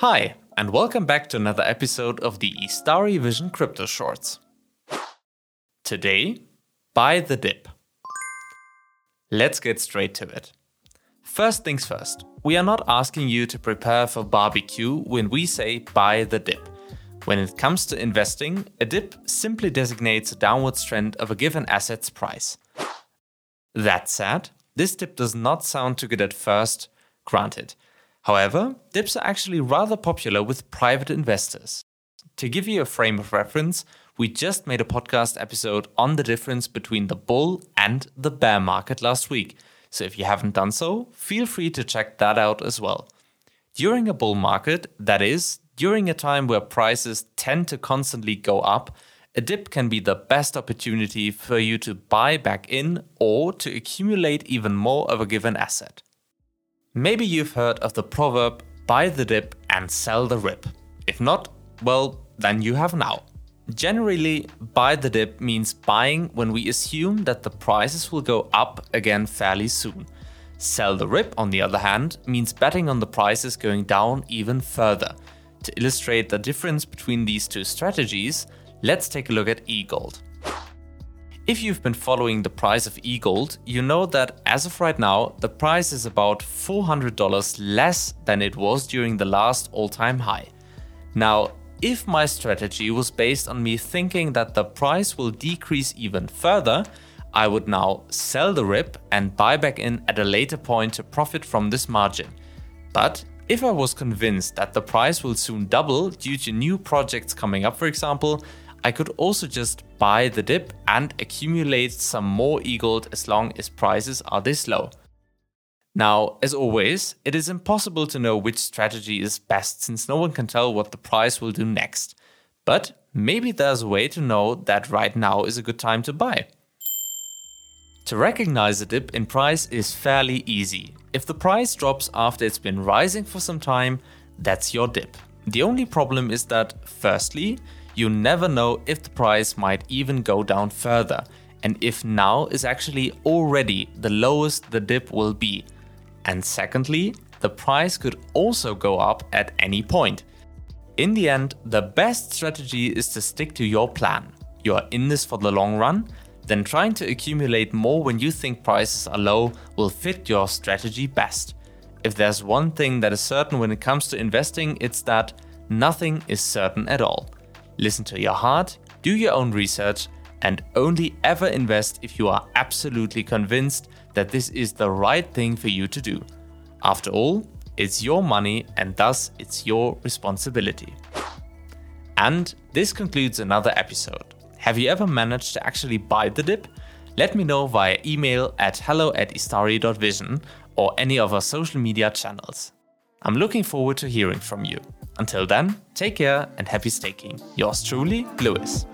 Hi, and welcome back to another episode of the Istari Vision Crypto Shorts. Today, buy the dip. Let's get straight to it. First things first, we are not asking you to prepare for barbecue when we say buy the dip. When it comes to investing, a dip simply designates a downwards trend of a given asset's price. That said, this dip does not sound too good at first, granted. However, dips are actually rather popular with private investors. To give you a frame of reference, we just made a podcast episode on the difference between the bull and the bear market last week. So if you haven't done so, feel free to check that out as well. During a bull market, that is, during a time where prices tend to constantly go up, a dip can be the best opportunity for you to buy back in or to accumulate even more of a given asset. Maybe you've heard of the proverb buy the dip and sell the rip. If not, well, then you have now. Generally, buy the dip means buying when we assume that the prices will go up again fairly soon. Sell the rip, on the other hand, means betting on the prices going down even further. To illustrate the difference between these two strategies, let's take a look at eGold. If you've been following the price of eGold, you know that as of right now, the price is about $400 less than it was during the last all time high. Now, if my strategy was based on me thinking that the price will decrease even further, I would now sell the RIP and buy back in at a later point to profit from this margin. But if I was convinced that the price will soon double due to new projects coming up, for example, I could also just buy the dip and accumulate some more eGold as long as prices are this low. Now, as always, it is impossible to know which strategy is best since no one can tell what the price will do next. But maybe there's a way to know that right now is a good time to buy. To recognize a dip in price is fairly easy. If the price drops after it's been rising for some time, that's your dip. The only problem is that, firstly, you never know if the price might even go down further, and if now is actually already the lowest the dip will be. And secondly, the price could also go up at any point. In the end, the best strategy is to stick to your plan. You are in this for the long run, then trying to accumulate more when you think prices are low will fit your strategy best. If there's one thing that is certain when it comes to investing, it's that nothing is certain at all. Listen to your heart, do your own research, and only ever invest if you are absolutely convinced that this is the right thing for you to do. After all, it's your money and thus it's your responsibility. And this concludes another episode. Have you ever managed to actually buy the dip? Let me know via email at hello at istari.vision or any of our social media channels. I'm looking forward to hearing from you. Until then, take care and happy staking. Yours truly, Lewis.